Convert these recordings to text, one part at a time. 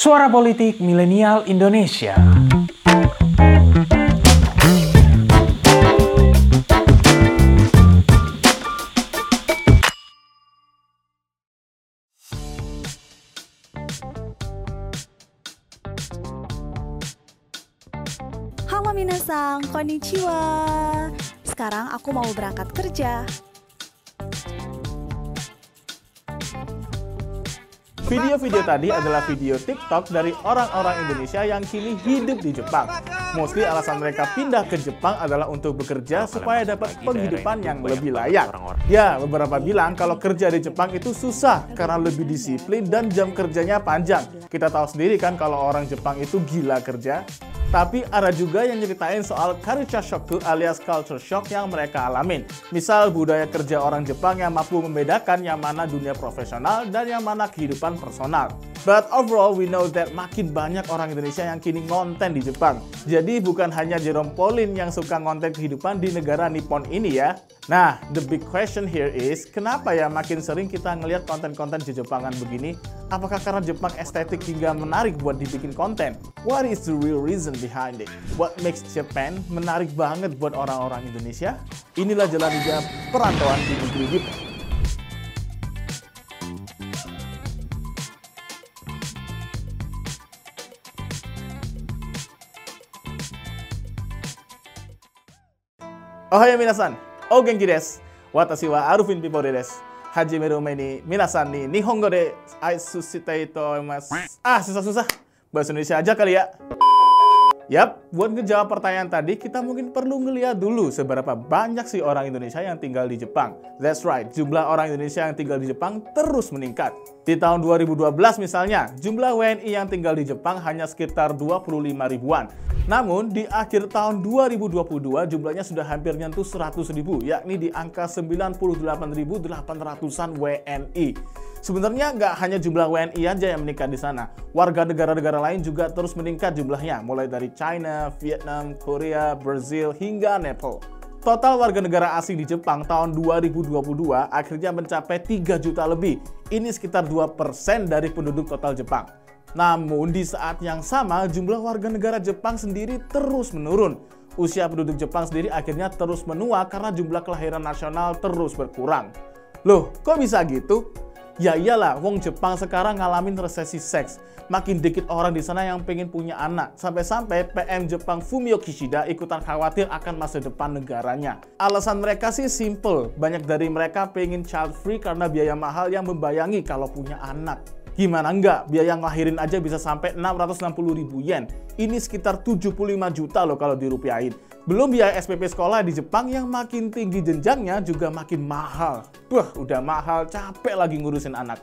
Suara Politik Milenial Indonesia. Halo minasang, konnichiwa. Sekarang aku mau berangkat kerja. Video-video tadi adalah video TikTok dari orang-orang Indonesia yang kini hidup di Jepang. Mostly alasan mereka pindah ke Jepang adalah untuk bekerja supaya dapat penghidupan yang lebih layak. Ya, beberapa bilang kalau kerja di Jepang itu susah karena lebih disiplin dan jam kerjanya panjang. Kita tahu sendiri kan kalau orang Jepang itu gila kerja. Tapi ada juga yang nyeritain soal culture shock alias culture shock yang mereka alamin. Misal budaya kerja orang Jepang yang mampu membedakan yang mana dunia profesional dan yang mana kehidupan personal. But overall we know that makin banyak orang Indonesia yang kini ngonten di Jepang. Jadi bukan hanya Jerome Pauline yang suka ngonten kehidupan di negara Nippon ini ya. Nah, the big question here is, kenapa ya makin sering kita ngelihat konten-konten di Jepangan begini? Apakah karena Jepang estetik hingga menarik buat dibikin konten? What is the real reason behind it? What makes Japan menarik banget buat orang-orang Indonesia? Inilah jalan hijab perantauan di negeri kita. Ohaya minasan, o genki desu. Watashi wa Arufin Pipori desu. Hajimeru ume ni minasan ni Nihongo de aisu shitai to oimasu. Ah, susah-susah. Bahasa Indonesia aja kali ya. Yap, buat ngejawab pertanyaan tadi, kita mungkin perlu ngeliat dulu seberapa banyak sih orang Indonesia yang tinggal di Jepang. That's right, jumlah orang Indonesia yang tinggal di Jepang terus meningkat. Di tahun 2012 misalnya, jumlah WNI yang tinggal di Jepang hanya sekitar 25 ribuan. Namun, di akhir tahun 2022 jumlahnya sudah hampir nyentuh 100 ribu, yakni di angka 98.800-an WNI. Sebenarnya nggak hanya jumlah WNI aja yang meningkat di sana. Warga negara-negara lain juga terus meningkat jumlahnya, mulai dari China, Vietnam, Korea, Brazil, hingga Nepal. Total warga negara asing di Jepang tahun 2022 akhirnya mencapai 3 juta lebih. Ini sekitar 2% dari penduduk total Jepang. Namun di saat yang sama jumlah warga negara Jepang sendiri terus menurun. Usia penduduk Jepang sendiri akhirnya terus menua karena jumlah kelahiran nasional terus berkurang. Loh, kok bisa gitu? Ya iyalah, wong Jepang sekarang ngalamin resesi seks. Makin dikit orang di sana yang pengen punya anak. Sampai-sampai PM Jepang Fumio Kishida ikutan khawatir akan masa depan negaranya. Alasan mereka sih simple. Banyak dari mereka pengen child free karena biaya mahal yang membayangi kalau punya anak. Gimana enggak, biaya ngelahirin aja bisa sampai 660 ribu yen. Ini sekitar 75 juta loh kalau dirupiahin. Belum biaya SPP sekolah di Jepang yang makin tinggi jenjangnya juga makin mahal. Wah, udah mahal, capek lagi ngurusin anak.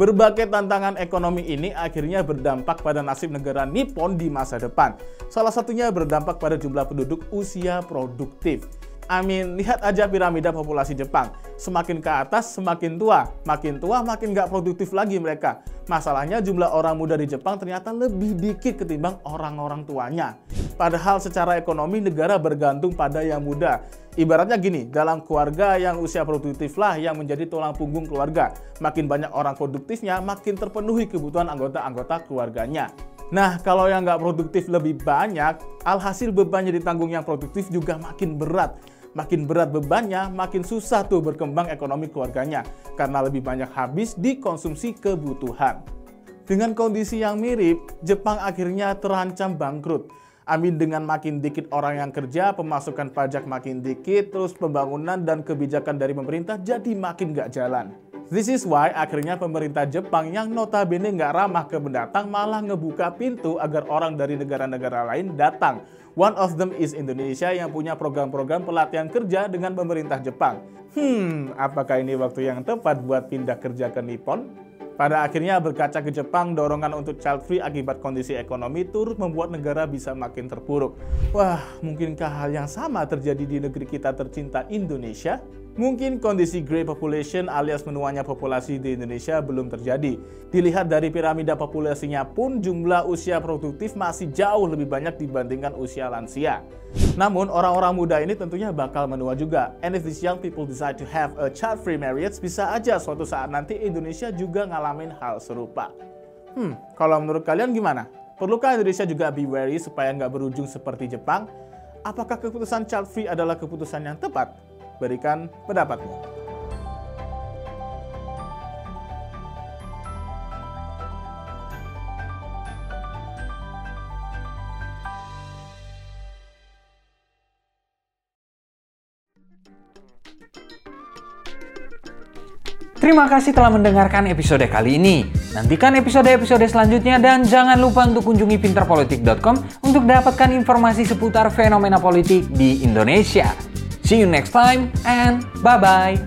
Berbagai tantangan ekonomi ini akhirnya berdampak pada nasib negara Nippon di masa depan. Salah satunya berdampak pada jumlah penduduk usia produktif. Amin, lihat aja piramida populasi Jepang. Semakin ke atas, semakin tua. Makin tua, makin nggak produktif lagi mereka. Masalahnya jumlah orang muda di Jepang ternyata lebih dikit ketimbang orang-orang tuanya. Padahal secara ekonomi negara bergantung pada yang muda. Ibaratnya gini, dalam keluarga yang usia produktif lah yang menjadi tulang punggung keluarga. Makin banyak orang produktifnya, makin terpenuhi kebutuhan anggota-anggota keluarganya. Nah, kalau yang nggak produktif lebih banyak, alhasil bebannya ditanggung yang produktif juga makin berat. Makin berat bebannya, makin susah tuh berkembang ekonomi keluarganya karena lebih banyak habis dikonsumsi kebutuhan. Dengan kondisi yang mirip, Jepang akhirnya terancam bangkrut. Amin dengan makin dikit orang yang kerja, pemasukan pajak makin dikit, terus pembangunan dan kebijakan dari pemerintah jadi makin nggak jalan. This is why akhirnya pemerintah Jepang yang notabene nggak ramah ke pendatang malah ngebuka pintu agar orang dari negara-negara lain datang. One of them is Indonesia yang punya program-program pelatihan kerja dengan pemerintah Jepang. Hmm, apakah ini waktu yang tepat buat pindah kerja ke Nippon? Pada akhirnya berkaca ke Jepang, dorongan untuk child free akibat kondisi ekonomi turut membuat negara bisa makin terpuruk. Wah, mungkinkah hal yang sama terjadi di negeri kita tercinta Indonesia? Mungkin kondisi grey population alias menuanya populasi di Indonesia belum terjadi. Dilihat dari piramida populasinya pun jumlah usia produktif masih jauh lebih banyak dibandingkan usia lansia. Namun orang-orang muda ini tentunya bakal menua juga. And if these young people decide to have a child-free marriage, bisa aja suatu saat nanti Indonesia juga ngalamin hal serupa. Hmm, kalau menurut kalian gimana? Perlukah Indonesia juga be wary supaya nggak berujung seperti Jepang? Apakah keputusan child free adalah keputusan yang tepat? Berikan pendapatmu. Terima kasih telah mendengarkan episode kali ini. Nantikan episode-episode selanjutnya dan jangan lupa untuk kunjungi pinterpolitik.com untuk dapatkan informasi seputar fenomena politik di Indonesia. See you next time and bye-bye.